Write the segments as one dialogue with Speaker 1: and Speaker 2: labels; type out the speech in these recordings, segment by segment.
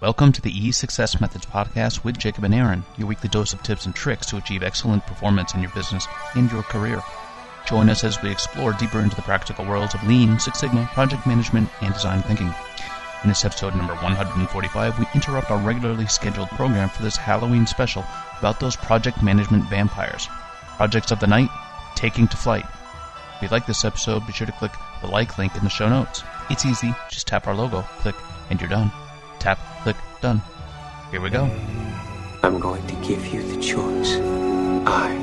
Speaker 1: Welcome to the E Success Methods podcast with Jacob and Aaron, your weekly dose of tips and tricks to achieve excellent performance in your business and your career. Join us as we explore deeper into the practical worlds of Lean, Six Sigma, project management, and design thinking. In this episode number 145, we interrupt our regularly scheduled program for this Halloween special about those project management vampires. Projects of the night, taking to flight. If you like this episode, be sure to click the like link in the show notes. It's easy, just tap our logo, click, and you're done. Tap, click, done. Here we go.
Speaker 2: I'm going to give you the choice I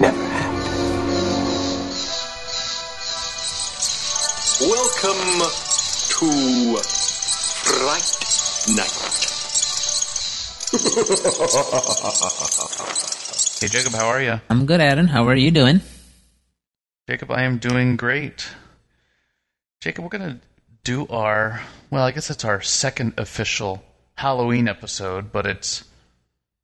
Speaker 2: never had.
Speaker 3: Welcome to Fright Night.
Speaker 1: Hey Jacob, how are you?
Speaker 4: I'm good, Adam. How are you doing?
Speaker 1: Jacob, I am doing great. Jacob, we're gonna do our well, I guess it's our second official Halloween episode, but it's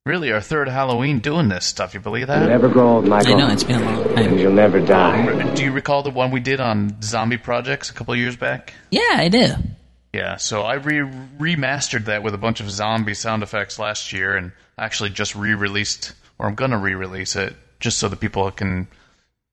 Speaker 1: really our third Halloween doing this stuff. You believe
Speaker 5: You'll
Speaker 1: that?
Speaker 5: never grow old,
Speaker 4: I
Speaker 5: Michael.
Speaker 4: know it's been a long
Speaker 5: And
Speaker 4: time.
Speaker 5: you'll never die.
Speaker 1: Do you recall the one we did on zombie projects a couple of years back?
Speaker 4: Yeah, I do.
Speaker 1: Yeah, so I re- remastered that with a bunch of zombie sound effects last year, and actually just re-released, or I'm gonna re-release it just so that people can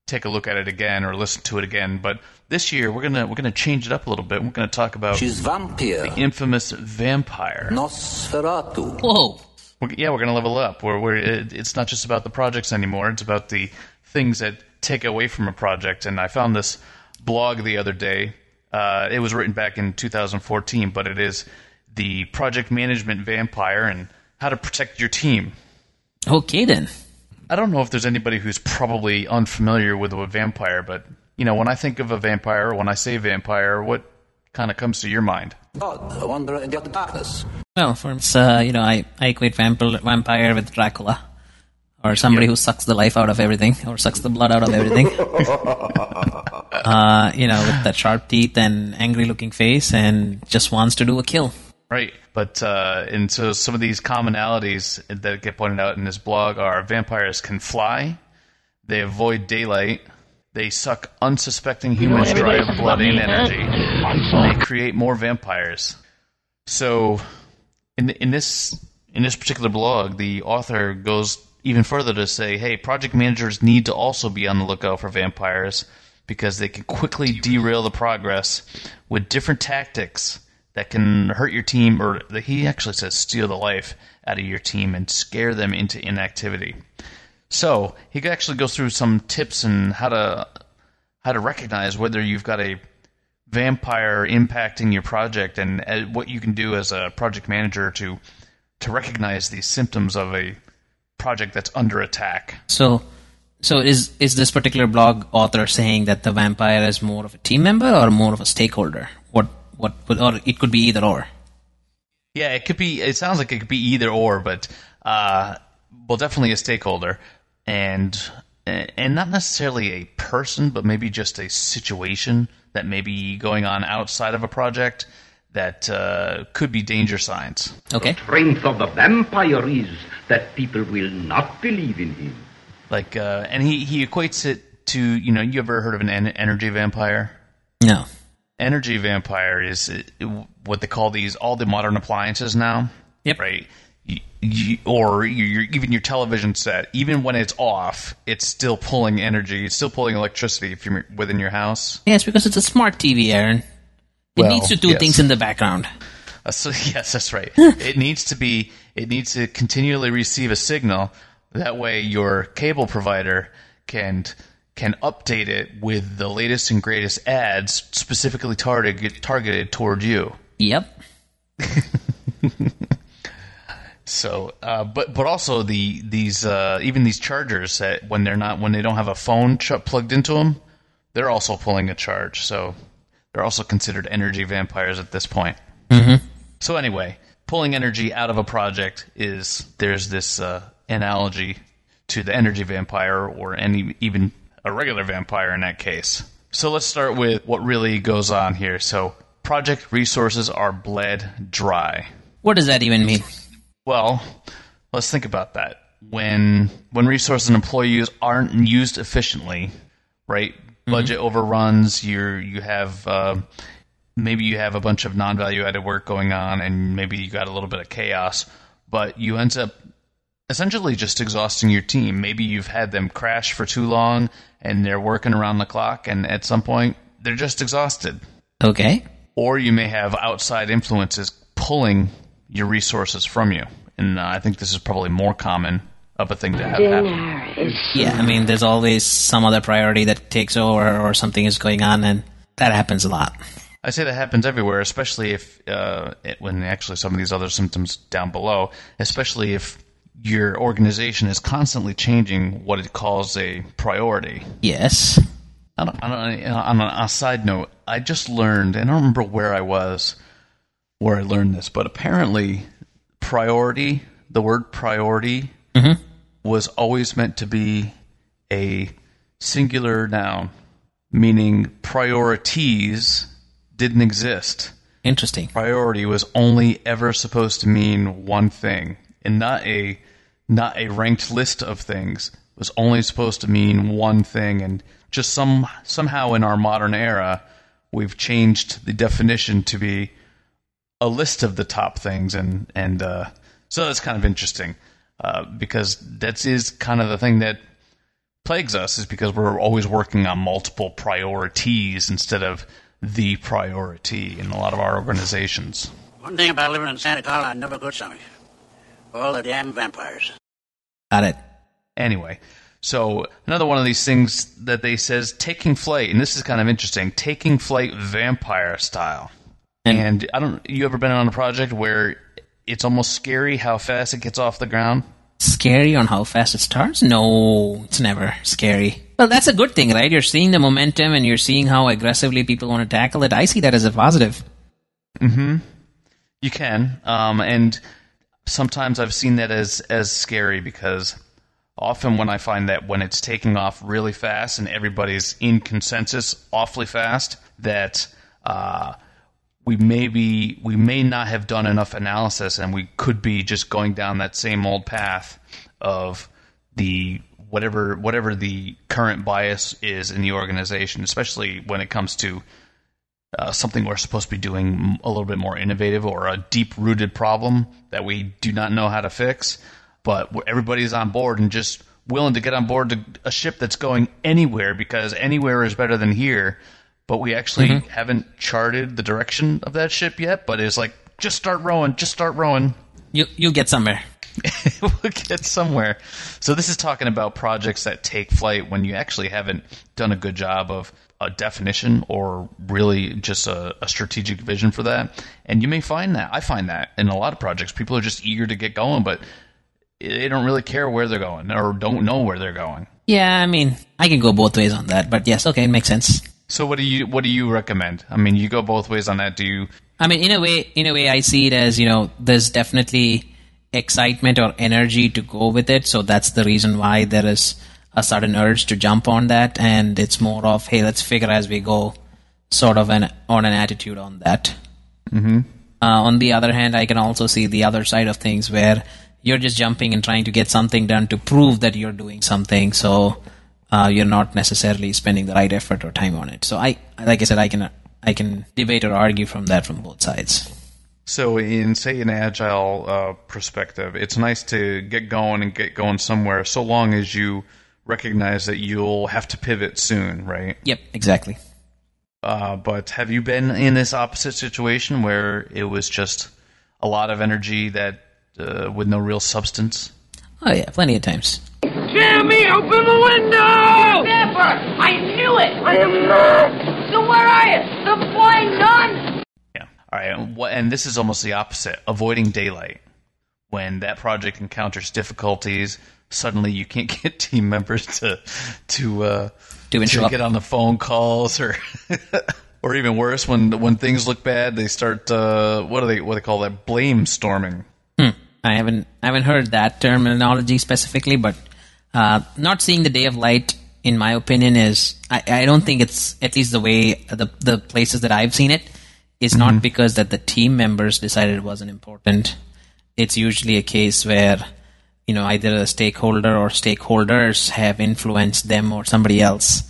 Speaker 1: take a look at it again or listen to it again. But this year we're gonna we're gonna change it up a little bit. We're gonna talk about
Speaker 6: She's vampire.
Speaker 1: infamous vampire.
Speaker 6: Nosferatu.
Speaker 4: Whoa.
Speaker 1: We're, yeah, we're gonna level up. Where we're it, it's not just about the projects anymore. It's about the things that take away from a project. And I found this blog the other day. Uh, it was written back in 2014, but it is the project management vampire and how to protect your team.
Speaker 4: Okay then.
Speaker 1: I don't know if there's anybody who's probably unfamiliar with a vampire, but you know, when I think of a vampire, when I say vampire, what kind of comes to your mind?
Speaker 6: God, a wanderer in the utter darkness.
Speaker 4: Well, for it's, uh, you know, I, I equate vampire, vampire with Dracula. Or somebody who sucks the life out of everything, or sucks the blood out of everything. uh, you know, with that sharp teeth and angry looking face, and just wants to do a kill.
Speaker 1: Right. But uh, and so some of these commonalities that get pointed out in this blog are vampires can fly, they avoid daylight, they suck unsuspecting humans dry of blood and energy, and they create more vampires. So in in this in this particular blog, the author goes even further to say, hey, project managers need to also be on the lookout for vampires because they can quickly derail the progress with different tactics that can hurt your team, or he actually says steal the life out of your team and scare them into inactivity. So he actually goes through some tips on how to how to recognize whether you've got a vampire impacting your project and uh, what you can do as a project manager to to recognize these symptoms of a project that's under attack.
Speaker 4: So, so is is this particular blog author saying that the vampire is more of a team member or more of a stakeholder? What what or it could be either or.
Speaker 1: Yeah, it could be. It sounds like it could be either or, but uh, well, definitely a stakeholder, and and not necessarily a person, but maybe just a situation that may be going on outside of a project that uh, could be danger signs.
Speaker 4: Okay.
Speaker 7: The strength of the vampire is that people will not believe in him.
Speaker 1: Like, uh, and he he equates it to you know, you ever heard of an en- energy vampire?
Speaker 4: No.
Speaker 1: energy vampire is uh, what they call these all the modern appliances now.
Speaker 4: Yep.
Speaker 1: Right. You, you, or your, your, even your television set, even when it's off, it's still pulling energy. It's still pulling electricity if you're within your house.
Speaker 4: Yes, because it's a smart TV, Aaron. It
Speaker 1: Well,
Speaker 4: needs to do
Speaker 1: yes.
Speaker 4: things in the background.
Speaker 1: Uh, so, yes, that's right. it needs to be. It needs to continually receive a signal. That way, your cable provider can can update it with the latest and greatest ads specifically targeted targeted toward you.
Speaker 4: Yep.
Speaker 1: So, uh, but but also the these uh, even these chargers that when they're not when they don't have a phone ch- plugged into them, they're also pulling a charge. So they're also considered energy vampires at this point. Mm-hmm. So anyway, pulling energy out of a project is there's this uh, analogy to the energy vampire or any even a regular vampire in that case. So let's start with what really goes on here. So project resources are bled dry.
Speaker 4: What does that even mean?
Speaker 1: Well, let's think about that. When when resources and employees aren't used efficiently, right? Budget overruns. You you have uh, maybe you have a bunch of non-value added work going on, and maybe you got a little bit of chaos, but you end up essentially just exhausting your team. Maybe you've had them crash for too long, and they're working around the clock, and at some point they're just exhausted.
Speaker 4: Okay.
Speaker 1: Or you may have outside influences pulling your resources from you, and uh, I think this is probably more common of a thing to have happen.
Speaker 4: Yeah, I mean, there's always some other priority that takes over, or something is going on, and that happens a lot.
Speaker 1: I say that happens everywhere, especially if uh, it, when actually some of these other symptoms down below, especially if your organization is constantly changing what it calls a priority.
Speaker 4: Yes.
Speaker 1: On a, on on a, a side note, I just learned, and I don't remember where I was where I learned this, but apparently, priority, the word priority, mm-hmm. was always meant to be a singular noun, meaning priorities didn't exist.
Speaker 4: Interesting.
Speaker 1: Priority was only ever supposed to mean one thing, and not a not a ranked list of things. It was only supposed to mean one thing, and just some somehow in our modern era, we've changed the definition to be a list of the top things, and and uh, so that's kind of interesting uh, because that is kind of the thing that plagues us is because we're always working on multiple priorities instead of the priority in a lot of our organizations.
Speaker 5: One thing about living in Santa Clara, I never could stomach. All the damn vampires.
Speaker 4: Got it.
Speaker 1: Anyway, so another one of these things that they says taking flight, and this is kind of interesting, taking flight vampire style. And, I don't. You ever been on a project where it's almost scary how fast it gets off the ground?
Speaker 4: Scary on how fast it starts? No, it's never scary. Well, that's a good thing, right? You're seeing the momentum and you're seeing how aggressively people want to tackle it. I see that as a positive. Hmm.
Speaker 1: You can, um, and sometimes I've seen that as as scary because often when I find that when it's taking off really fast and everybody's in consensus awfully fast, that uh, we may be we may not have done enough analysis, and we could be just going down that same old path of the whatever whatever the current bias is in the organization, especially when it comes to uh, something we're supposed to be doing a little bit more innovative or a deep rooted problem that we do not know how to fix, but everybody's on board and just willing to get on board to a ship that's going anywhere because anywhere is better than here. But we actually mm-hmm. haven't charted the direction of that ship yet. But it's like just start rowing, just start rowing.
Speaker 4: You you'll get somewhere.
Speaker 1: we'll get somewhere. So this is talking about projects that take flight when you actually haven't done a good job of a definition or really just a, a strategic vision for that. And you may find that I find that in a lot of projects, people are just eager to get going, but they don't really care where they're going or don't know where they're going.
Speaker 4: Yeah, I mean, I can go both ways on that, but yes, okay, it makes sense.
Speaker 1: So what do you what do you recommend? I mean, you go both ways on that. Do you?
Speaker 4: I mean, in a way, in a way, I see it as you know, there's definitely excitement or energy to go with it. So that's the reason why there is a sudden urge to jump on that, and it's more of hey, let's figure as we go, sort of an on an attitude on that. Mm-hmm. Uh, on the other hand, I can also see the other side of things where you're just jumping and trying to get something done to prove that you're doing something. So uh, you're not necessarily spending the right effort or time on it. So I, like I said, I can I can debate or argue from that from both sides.
Speaker 1: So in say an agile uh, perspective, it's nice to get going and get going somewhere, so long as you recognize that you'll have to pivot soon, right?
Speaker 4: Yep, exactly.
Speaker 1: Uh, but have you been in this opposite situation where it was just a lot of energy that uh, with no real substance?
Speaker 4: Oh yeah, plenty of times.
Speaker 8: Jimmy, open the window! Never! I knew it! I am not! So where are you? The flying nun?
Speaker 1: Yeah. All right. And, what, and this is almost the opposite: avoiding daylight. When that project encounters difficulties, suddenly you can't get team members to to uh,
Speaker 4: To interrupt.
Speaker 1: get on the phone calls or. Or even worse, when when things look bad, they start uh, what do they what do they call that blame storming.
Speaker 4: I haven't I haven't heard that terminology specifically, but uh, not seeing the day of light, in my opinion, is I, I don't think it's at least the way the the places that I've seen it is not because that the team members decided it wasn't important. It's usually a case where you know either a stakeholder or stakeholders have influenced them or somebody else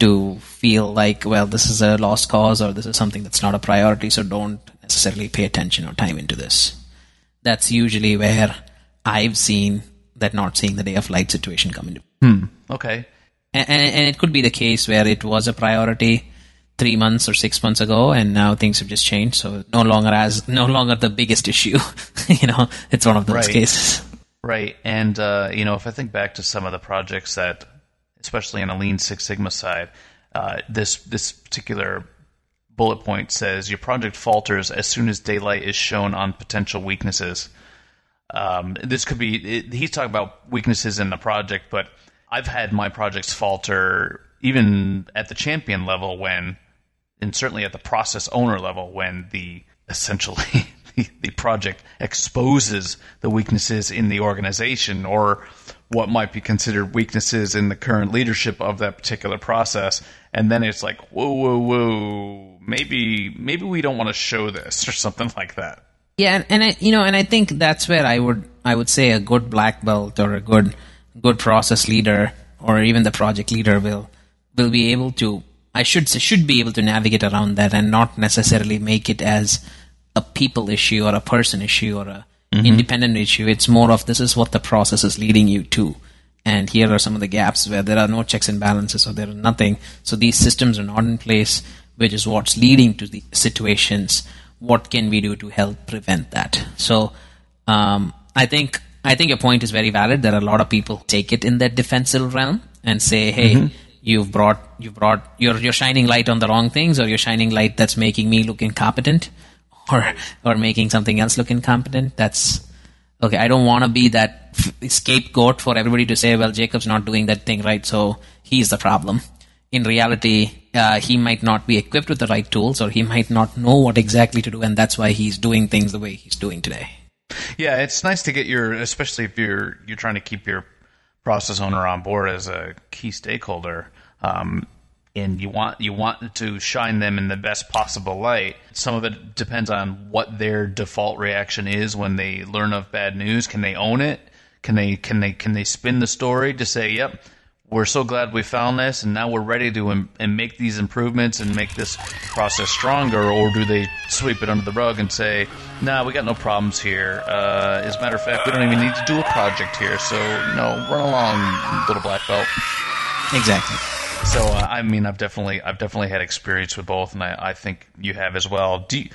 Speaker 4: to feel like, well, this is a lost cause or this is something that's not a priority, so don't necessarily pay attention or time into this. That's usually where I've seen that not seeing the day of light situation come into.
Speaker 1: Okay.
Speaker 4: And, and, and it could be the case where it was a priority three months or six months ago, and now things have just changed. So no longer as no longer the biggest issue. you know, it's one of those
Speaker 1: Right.
Speaker 4: cases.
Speaker 1: Right. And, uh, you know, if I think back to some of the projects that, especially on a Lean Six Sigma side, uh, this, this particular bullet point says your project falters as soon as daylight is shown on potential weaknesses. Um, this could be, it, he's talking about weaknesses in the project, but I've had my projects falter even at the champion level when, and certainly at the process owner level when the essentially the, the project exposes the weaknesses in the organization or what might be considered weaknesses in the current leadership of that particular process. And then it's like whoa whoa whoa maybe maybe we don't want to show this or something like that
Speaker 4: Yeah, and, and I, you know, and I think that's where I would I would say a good black belt or a good good process leader or even the project leader will will be able to I should should be able to navigate around that and not necessarily make it as a people issue or a person issue or a mm-hmm. independent issue. It's more of this is what the process is leading you to. And here are some of the gaps where there are no checks and balances or there are nothing. So these systems are not in place, which is what's leading to the situations. What can we do to help prevent that? So um, I think I think your point is very valid. There are a lot of people take it in that defensive realm and say, "Hey, you've brought you've brought you're you're shining light on the wrong things, or you're shining light that's making me look incompetent, or or making something else look incompetent." That's okay. I don't want to be that f- scapegoat for everybody to say, "Well, Jacob's not doing that thing right, so he's the problem." In reality, uh, he might not be equipped with the right tools, or he might not know what exactly to do, and that's why he's doing things the way he's doing today.
Speaker 1: Yeah, it's nice to get your, especially if you're you're trying to keep your process owner on board as a key stakeholder, um, and you want you want to shine them in the best possible light. Some of it depends on what their default reaction is when they learn of bad news. Can they own it? Can they can they can they spin the story to say, "Yep, we're so glad we found this, and now we're ready to Im- and make these improvements and make this process stronger, or do they sweep it under the rug and say, "Nah, we got no problems here. Uh, as a matter of fact, we don't even need to do a project here, so no, run along, little black belt."
Speaker 4: Exactly.
Speaker 1: So uh, I mean, I've definitely I've definitely had experience with both, and I, I think you have as well. Do you,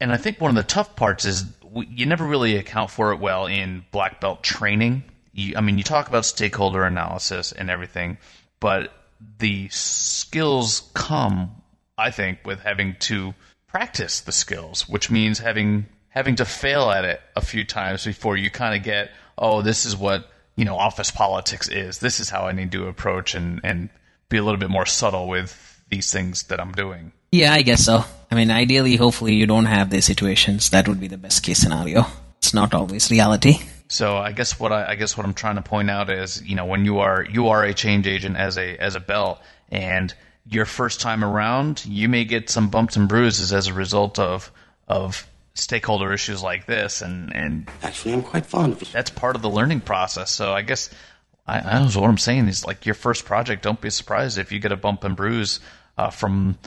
Speaker 1: and I think one of the tough parts is we, you never really account for it well in black belt training. You, I mean, you talk about stakeholder analysis and everything, but the skills come, I think, with having to practice the skills, which means having having to fail at it a few times before you kind of get, oh, this is what you know office politics is. This is how I need to approach and and be a little bit more subtle with these things that I'm doing.
Speaker 4: Yeah, I guess so. I mean, ideally, hopefully, you don't have these situations. That would be the best case scenario. It's not always reality.
Speaker 1: So I guess what I, I guess what I'm trying to point out is, you know, when you are you are a change agent as a as a bell, and your first time around, you may get some bumps and bruises as a result of of stakeholder issues like this, and and
Speaker 2: Actually, I'm quite fond of it.
Speaker 1: that's part of the learning process. So I guess I, I don't know what I'm saying is like your first project. Don't be surprised if you get a bump and bruise uh, from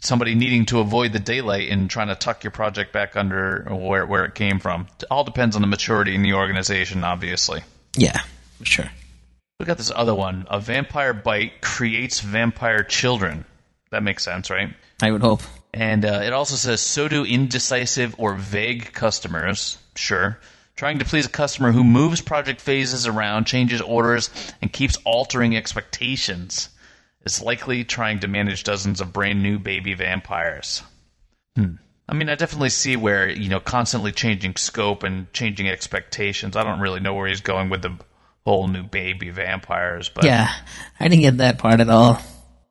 Speaker 1: somebody needing to avoid the daylight and trying to tuck your project back under where where it came from. It all depends on the maturity in the organization, obviously.
Speaker 4: Yeah, for sure.
Speaker 1: We got this other one. A vampire bite creates vampire children. That makes sense, right?
Speaker 4: I would hope.
Speaker 1: And uh, it also says, so do indecisive or vague customers. Sure. Trying to please a customer who moves project phases around, changes orders, and keeps altering expectations is likely trying to manage dozens of brand new baby vampires. Hmm. I mean, I definitely see where, you know, constantly changing scope and changing expectations. I don't really know where he's going with the whole new baby vampires, but
Speaker 4: Yeah, I didn't get that part at all.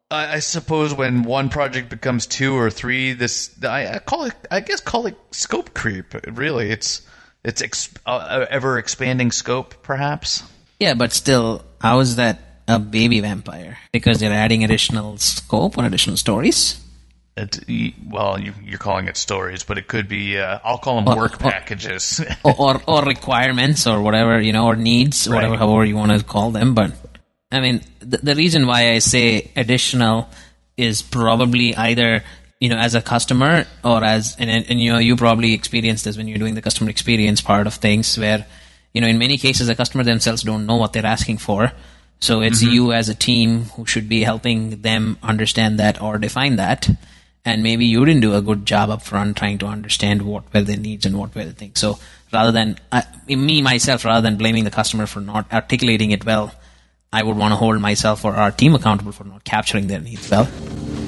Speaker 1: I, I suppose when one project becomes two or three, this I, I call it. I guess call it scope creep. Really, it's it's ex, uh, ever expanding scope, perhaps.
Speaker 4: Yeah, but still, how is that a baby vampire? Because they're adding additional scope or additional stories?
Speaker 1: It, well, you, you're calling it stories, but it could be. Uh, I'll call them
Speaker 4: Or-
Speaker 1: work
Speaker 4: or-
Speaker 1: packages.
Speaker 4: or, or, or requirements or whatever, you know, or needs, whatever, however you want to call them. But I mean, the, the reason why I say additional is probably either you know as a customer or as and, and you know you probably experienced this when you're doing the customer experience part of things where you know in many cases the customer themselves don't know what they're asking for so it's you as a team who should be helping them understand that or define that and maybe you didn't do a good job up front trying to understand what were their needs and what were the things so rather than uh, me myself rather than blaming the customer for not articulating it well i would want to hold myself or our team accountable for not capturing their needs well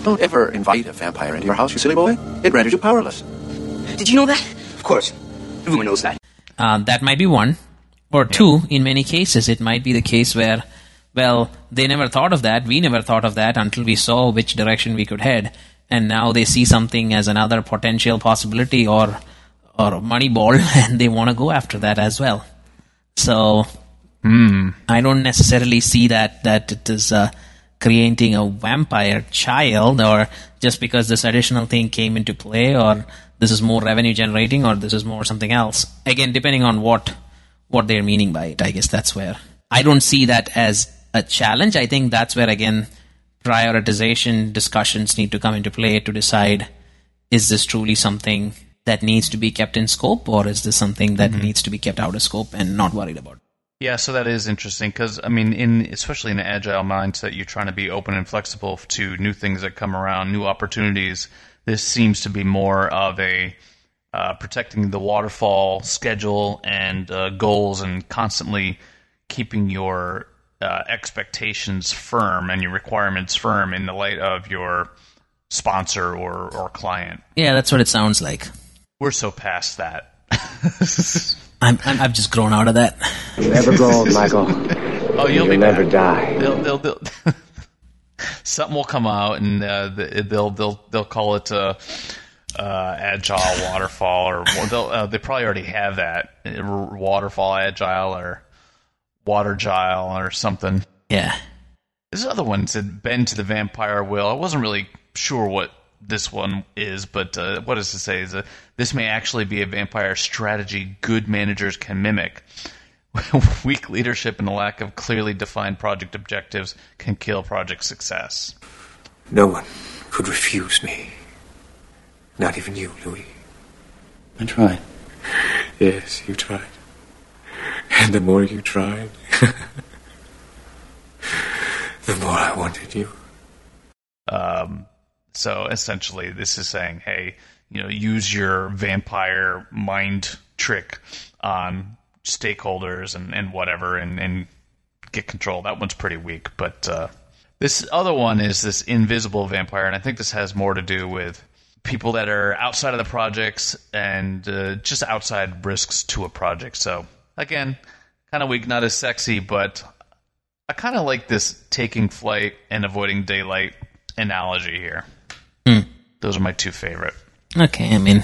Speaker 6: Don't ever invite a vampire into your house, you silly boy. It renders you powerless.
Speaker 9: Did you know that? Of course. Everyone knows that.
Speaker 4: Uh, that might be one. Or two, in many cases, it might be the case where, well, they never thought of that. We never thought of that until we saw which direction we could head. And now they see something as another potential possibility or, or money ball, and they want to go after that as well. So, I don't necessarily see that, that it is, uh, creating a vampire child or just because this additional thing came into play or this is more revenue generating or this is more something else again depending on what what they're meaning by it i guess that's where i don't see that as a challenge. I think that's where again prioritization discussions need to come into play to decide is this truly something that needs to be kept in scope or is this something that needs to be kept out of scope and not worried about?
Speaker 1: Yeah, so that is interesting because I mean, in especially in an agile mindset, you're trying to be open and flexible to new things that come around, new opportunities. This seems to be more of a uh, protecting the waterfall schedule and uh, goals, and constantly keeping your uh, expectations firm and your requirements firm in the light of your sponsor or or client.
Speaker 4: yeah that's what it sounds like
Speaker 1: We're so past that.
Speaker 4: I'm, I'm i've just grown out of that
Speaker 2: You never grow old, Michael.
Speaker 1: Oh, you'll,
Speaker 2: You'll
Speaker 1: be
Speaker 2: never
Speaker 1: back.
Speaker 2: die.
Speaker 1: They'll, they'll, they'll something will come out, and uh, th- they'll they'll they'll call it uh, uh, agile waterfall, or they'll, uh, they probably already have that uh, waterfall agile or watergile or something.
Speaker 4: yeah
Speaker 1: This other one said bend to the vampire will. I wasn't really sure what this one is, but uh, what does it say? Is uh, this may actually be a vampire strategy good managers can mimic. Weak leadership and a lack of clearly defined project objectives can kill project success.
Speaker 2: No one could refuse me. Not even you, Louis.
Speaker 6: I tried.
Speaker 2: Yes, you tried. And the more you tried, the more I wanted you.
Speaker 1: Um, so essentially, this is saying, hey, you know, use your vampire mind trick on stakeholders and, and whatever, and, and get control. That one's pretty weak, but uh, this other one is this invisible vampire, and I think this has more to do with people that are outside of the projects and uh, just outside risks to a project. So again, kind of weak, not as sexy, but I kind of like this taking flight and avoiding daylight analogy here. Those are my two favorite.
Speaker 4: Okay, I mean,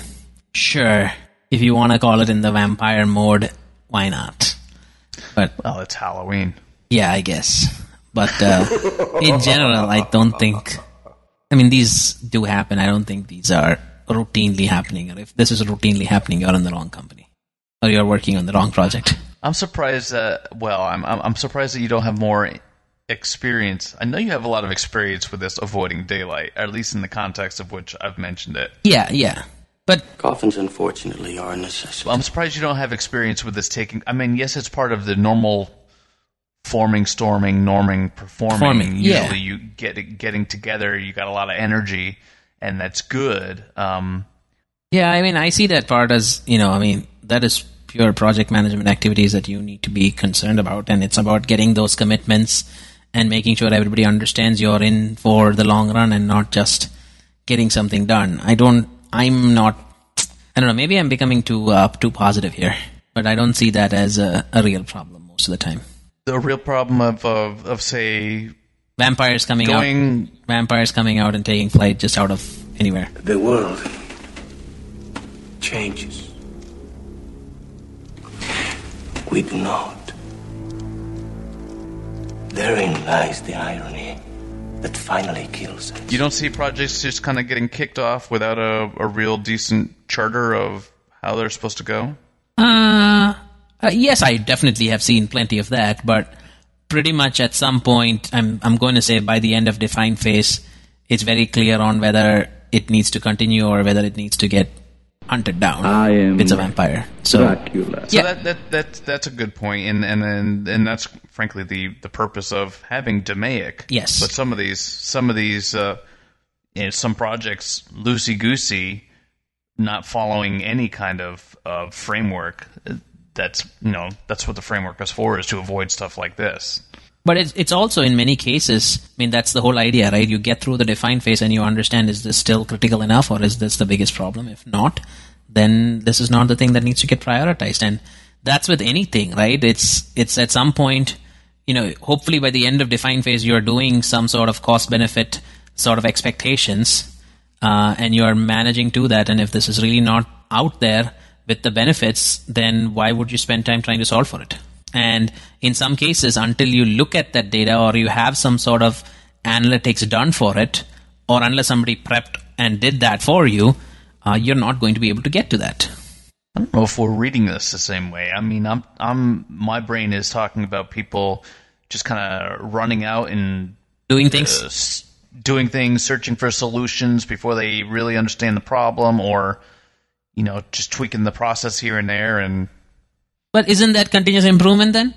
Speaker 4: sure. If you want to call it in the vampire mode, why not? But
Speaker 1: Well, it's Halloween.
Speaker 4: yeah, I guess. But uh, in general, I don't think. I mean, these do happen. I don't think these are routinely happening. Or if this is routinely happening, you're in the wrong company, or you're working on the wrong project.
Speaker 1: I'm surprised that. Well, I'm I'm, I'm surprised that you don't have more experience. I know you have a lot of experience with this avoiding daylight, at least in the context of which I've mentioned it.
Speaker 4: Yeah, yeah. But
Speaker 5: Coffins, unfortunately, are a necessity.
Speaker 1: I'm surprised you don't have experience with this taking. I mean, yes, it's part of the normal forming, storming, norming, performing.
Speaker 4: Performing, yeah.
Speaker 1: Usually, you get getting together. You got a lot of energy, and that's good. Um,
Speaker 4: Yeah, I mean, I see that part as, you know, I mean, that is pure project management activities that you need to be concerned about. And it's about getting those commitments and making sure everybody understands you're in for the long run and not just getting something done. I don't, I'm not, I don't know, maybe I'm becoming too, uh, too positive here, but I don't see that as a, a real problem most of the time.
Speaker 1: the real problem of of, of say
Speaker 4: Vampires coming out, vampires coming out and taking flight just out of anywhere.
Speaker 2: The world changes.
Speaker 5: We do not. Therein lies the irony that finally kills us.
Speaker 1: You don't see projects just kind of getting kicked off without a, a real decent charter of how they're supposed to go.
Speaker 4: Uh, uh, yes, I definitely have seen plenty of that, but pretty much at some point, I'm I'm going to say by the end of defined phase, it's very clear on whether it needs to continue or whether it needs to get hunted down.
Speaker 7: I am
Speaker 4: it's a vampire. So
Speaker 7: Dracula.
Speaker 1: So
Speaker 4: Yeah.
Speaker 1: that, that that that's a good point, and and and, and that's frankly the, the purpose of having DMAIC.
Speaker 4: Yes.
Speaker 1: But some of these some of these uh, you know, some projects loosey goosey, not following any kind of uh, framework. That's you know that's what the framework is for is to avoid stuff like this.
Speaker 4: But it's, it's also in many cases, I mean, that's the whole idea, right? You get through the defined phase and you understand is this still critical enough or is this the biggest problem? If not, then this is not the thing that needs to get prioritized. And that's with anything, right? It's, it's at some point, you know, hopefully by the end of defined phase, you're doing some sort of cost benefit sort of expectations, uh, and you're managing to that. And if this is really not out there with the benefits, then why would you spend time trying to solve for it? And in some cases, until you look at that data or you have some sort of analytics done for it, or unless somebody prepped and did that for you, uh, you're not going to be able to get to that.
Speaker 1: I don't know if we're reading this the same way. I mean, I'm I'm my brain is talking about people just kind of running out and
Speaker 4: Doing things.
Speaker 1: uh, doing things, searching for solutions before they really understand the problem, or you know, just tweaking the process here and there, and
Speaker 4: But isn't that continuous improvement then?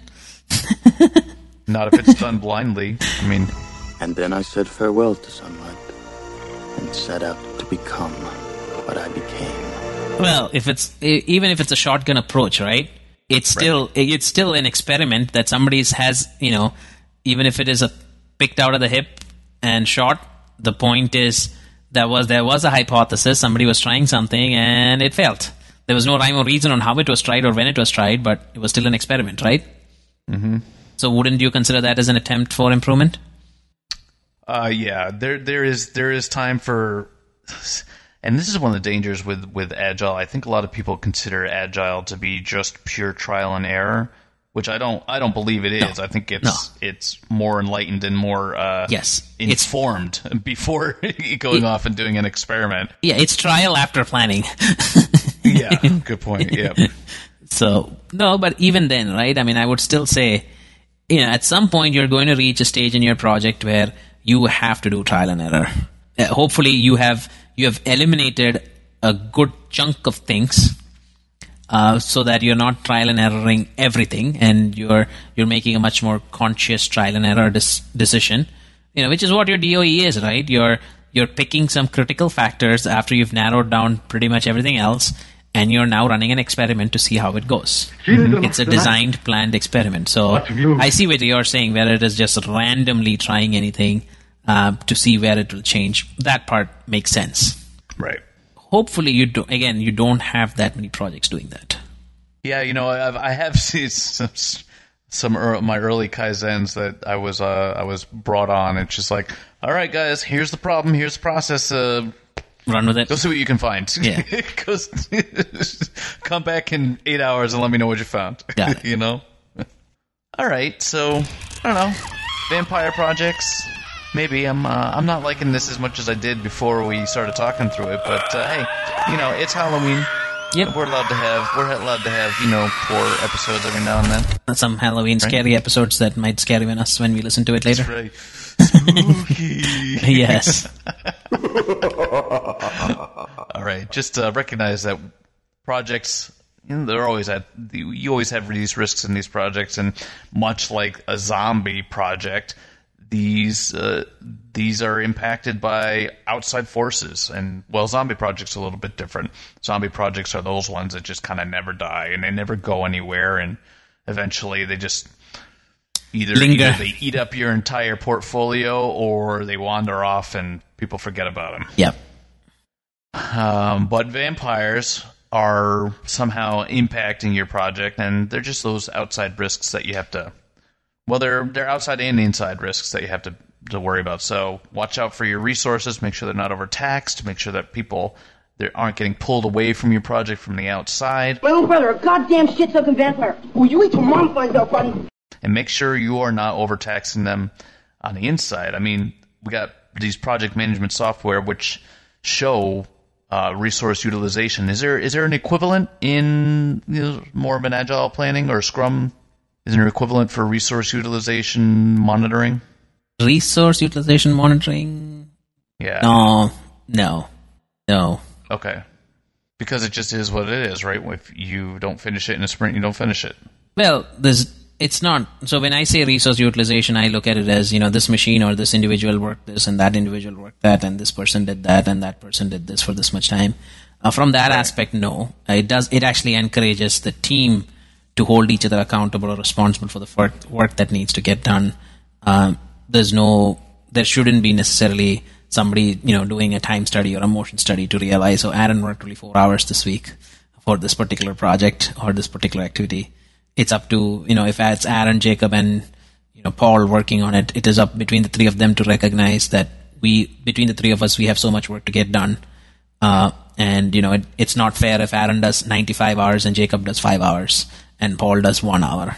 Speaker 1: not if it's done blindly. I mean,
Speaker 6: And then I said farewell to sunlight and set out to become what I became.
Speaker 4: Well, if it's even if it's a shotgun approach, right? It's still it's still an experiment that somebody has, you know, even if it is a picked out of the hip and shot. The point is that was there was a hypothesis. Somebody was trying something and it failed. There was no rhyme or reason on how it was tried or when it was tried, but it was still an experiment, right? Mm-hmm. So wouldn't you consider that as an attempt for improvement?
Speaker 1: Uh, yeah, there there is there is time for, and this is one of the dangers with with agile. I think a lot of people consider agile to be just pure trial and error, which I don't I don't believe it is. I think it's
Speaker 4: No.
Speaker 1: it's more enlightened and more uh,
Speaker 4: Yes. It's-
Speaker 1: informed before going off and doing an experiment.
Speaker 4: Yeah, it's trial after planning.
Speaker 1: Yeah, good point. Yeah,
Speaker 4: So no, but even then, right? I mean, I would still say, you know, at some point you're going to reach a stage in your project where you have to do trial and error. Uh, hopefully, you have you have eliminated a good chunk of things, uh, so that you're not trial and erroring everything, and you're you're making a much more conscious trial and error dis- decision. You know, which is what your DOE is, right? You're you're picking some critical factors after you've narrowed down pretty much everything else, and you're now running an experiment to see how it goes. It's a designed, planned experiment. So I see what you're saying, where it is just randomly trying anything uh, to see where it will change. That part makes sense.
Speaker 1: right.
Speaker 4: Hopefully, you do. Again, you don't have that many projects doing that.
Speaker 1: Yeah, you know, I've, I have seen some some ear my early kaizens that I was uh, I was brought on. It's just like, all right, guys, here's the problem, here's the process. Uh,
Speaker 4: Run with it.
Speaker 1: go see what you can find.
Speaker 4: Yeah.
Speaker 1: Come back in eight hours and let me know what you found.
Speaker 4: Got it.
Speaker 1: you know. All right, so I don't know, vampire projects. Maybe I'm uh, I'm not liking this as much as I did before we started talking through it, but uh, hey, you know, it's Halloween.
Speaker 4: Yep.
Speaker 1: We're allowed to have we're allowed to have you know poor episodes every now and then.
Speaker 4: Some Halloween scary episodes that might scare even us when we listen to it later.
Speaker 1: Right.
Speaker 4: Yes.
Speaker 1: All right. Just uh, recognize that projects. You know, they're always at. You always have these risks in these projects, and much like a zombie project, these uh, these are impacted by outside forces. And well, zombie projects are a little bit different. Zombie projects are those ones that just kind of never die and they never go anywhere, and eventually they just either, either they eat up your entire portfolio or they wander off and people forget about them.
Speaker 4: Yep.
Speaker 1: Um, but vampires are somehow impacting your project, and they're just those outside risks that you have to. Well, they're they're outside and inside risks that you have to to worry about. So watch out for your resources. Make sure they're not overtaxed. Make sure that people they aren't getting pulled away from your project from the outside,
Speaker 8: My own brother, a goddamn shit-sucking vampire. Will you wait till mom finds out, buddy?
Speaker 1: And make sure you are not overtaxing them on the inside. I mean, we got these project management software which show uh, resource utilization. Is there is there an equivalent in you know, more of an agile planning or Scrum Isn't there an equivalent for resource utilization monitoring?
Speaker 4: Resource utilization monitoring?
Speaker 1: Yeah.
Speaker 4: No, no, no.
Speaker 1: Okay. Because it just is what it is, right? If you don't finish it in a sprint, you don't finish it.
Speaker 4: Well, there's it's not so when i say resource utilization i look at it as you know this machine or this individual worked this and that individual worked that and this person did that and that person did this for this much time. Uh, from that aspect no. It does it actually encourages the team to hold each other accountable or responsible for the work, work that needs to get done. Um, there's no there shouldn't be necessarily somebody you know doing a time study or a motion study to realize oh aaron worked only four hours this week for this particular project or this particular activity it's up to you know if it's Aaron, Jacob, and you know Paul working on it. It is up between the three of them to recognize that we between the three of us we have so much work to get done. Uh, and you know it, it's not fair if Aaron does 95 hours and Jacob does five hours and Paul does one hour.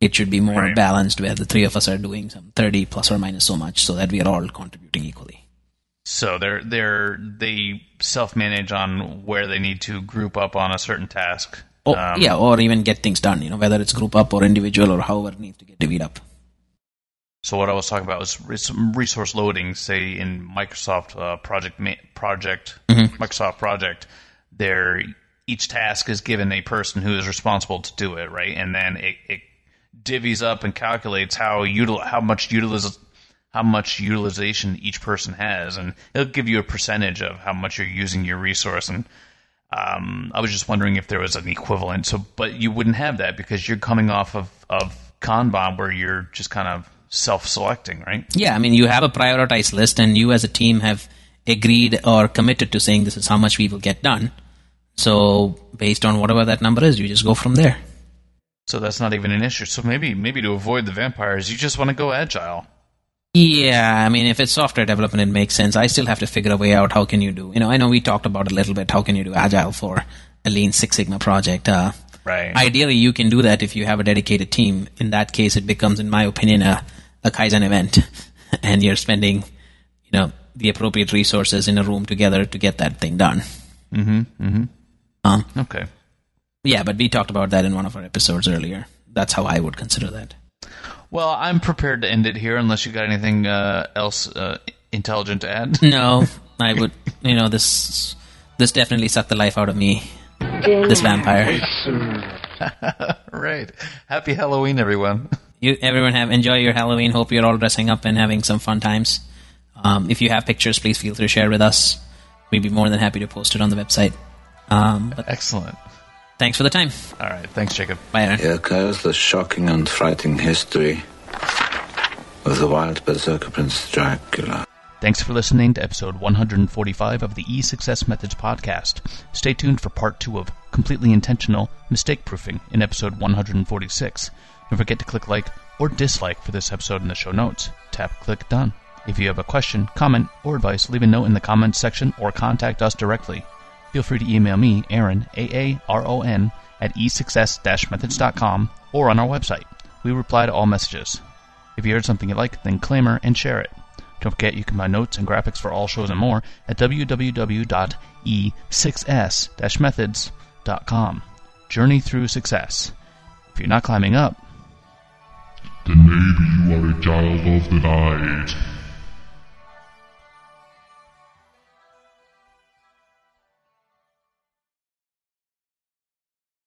Speaker 4: It should be more right. balanced where the three of us are doing some 30 plus or minus so much so that we are all contributing equally.
Speaker 1: So they're they're they self manage on where they need to group up on a certain task
Speaker 4: or, um, yeah, or even get things done. You know, whether it's group up or individual or however it needs to get divvied up.
Speaker 1: So what I was talking about was resource loading. Say in Microsoft uh, project project mm-hmm. Microsoft project, there each task is given a person who is responsible to do it, right? And then it, it divvies up and calculates how util how much utiliz how much utilization each person has, and it'll give you a percentage of how much you're using your resource. And um, I was just wondering if there was an equivalent. So, but you wouldn't have that because you're coming off of, of Kanban where you're just kind of self-selecting, right?
Speaker 4: Yeah, I mean, you have a prioritized list, and you as a team have agreed or committed to saying this is how much we will get done. So, based on whatever that number is, you just go from there.
Speaker 1: So that's not even an issue. So maybe maybe to avoid the vampires, you just want to go agile.
Speaker 4: Yeah, I mean, if it's software development, it makes sense. I still have to figure a way out how can you do. You know, I know we talked about a little bit. How can you do agile for a Lean Six Sigma project? Uh,
Speaker 1: right.
Speaker 4: Ideally, you can do that if you have a dedicated team. In that case, it becomes, in my opinion, a, a Kaizen event, and you're spending, you know, the appropriate resources in a room together to get that thing done.
Speaker 1: Mm-hmm. Mm-hmm.
Speaker 4: Um,
Speaker 1: okay.
Speaker 4: Yeah, but we talked about that in one of our episodes earlier. That's how I would consider that.
Speaker 1: Well, I'm prepared to end it here unless you got anything uh, else uh, intelligent to add.
Speaker 4: No, I would. You know, this this definitely sucked the life out of me. This vampire.
Speaker 1: right. Happy Halloween, everyone.
Speaker 4: You, everyone, have enjoy your Halloween. Hope you're all dressing up and having some fun times. Um, if you have pictures, please feel free to share with us. We'd be more than happy to post it on the website. Um,
Speaker 1: Excellent.
Speaker 4: Thanks for the time.
Speaker 1: All right. Thanks, Jacob.
Speaker 4: Bye, Aaron.
Speaker 10: Here occurs the shocking and frightening history of the wild berserker Prince Dracula.
Speaker 1: Thanks for listening to episode 145 of the E-Success Methods podcast. Stay tuned for part two of Completely Intentional Mistake Proofing in episode 146. Don't forget to click like or dislike for this episode in the show notes. Tap click done. If you have a question, comment, or advice, leave a note in the comments section or contact us directly feel free to email me, Aaron, A-A-R-O-N, at esuccess-methods.com or on our website. We reply to all messages. If you heard something you like, then clamor and share it. Don't forget you can buy notes and graphics for all shows and more at www.e6s-methods.com. Journey through success. If you're not climbing up,
Speaker 11: then maybe you are a child of the night.